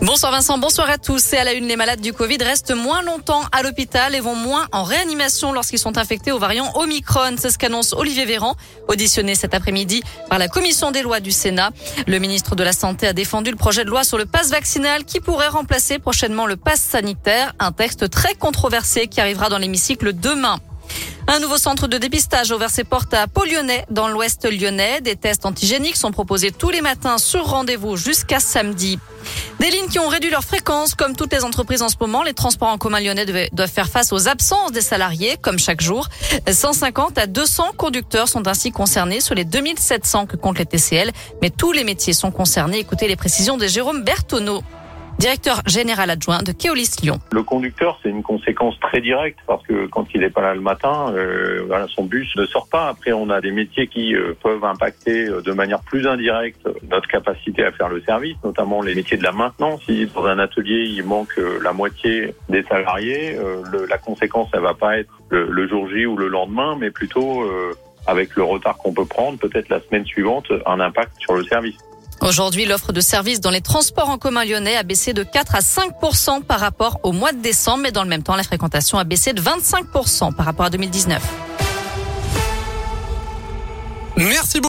Bonsoir Vincent, bonsoir à tous. Et à la une, les malades du Covid restent moins longtemps à l'hôpital et vont moins en réanimation lorsqu'ils sont infectés au variant Omicron. C'est ce qu'annonce Olivier Véran, auditionné cet après-midi par la commission des lois du Sénat. Le ministre de la Santé a défendu le projet de loi sur le pass vaccinal qui pourrait remplacer prochainement le pass sanitaire, un texte très controversé qui arrivera dans l'hémicycle demain. Un nouveau centre de dépistage a ouvert ses portes à Pau-Lyonnais, dans l'ouest lyonnais. Des tests antigéniques sont proposés tous les matins sur rendez-vous jusqu'à samedi. Des lignes qui ont réduit leur fréquence, comme toutes les entreprises en ce moment, les transports en commun lyonnais doivent faire face aux absences des salariés, comme chaque jour. 150 à 200 conducteurs sont ainsi concernés sur les 2700 que compte les TCL, mais tous les métiers sont concernés. Écoutez les précisions de Jérôme Bertonneau directeur général adjoint de Keolis Lyon. Le conducteur, c'est une conséquence très directe parce que quand il n'est pas là le matin, euh, voilà, son bus ne sort pas. Après, on a des métiers qui euh, peuvent impacter euh, de manière plus indirecte notre capacité à faire le service, notamment les métiers de la maintenance. Si dans un atelier, il manque euh, la moitié des salariés, le, la conséquence, elle va pas être le, le, jour J ou le lendemain, mais plutôt avec le retard qu'on peut prendre, peut-être la semaine suivante, un impact sur le service. Aujourd'hui, l'offre de services dans les transports en commun lyonnais a baissé de 4 à 5% par rapport au mois de décembre, mais dans le même temps, la fréquentation a baissé de 25% par rapport à 2019. Merci beaucoup.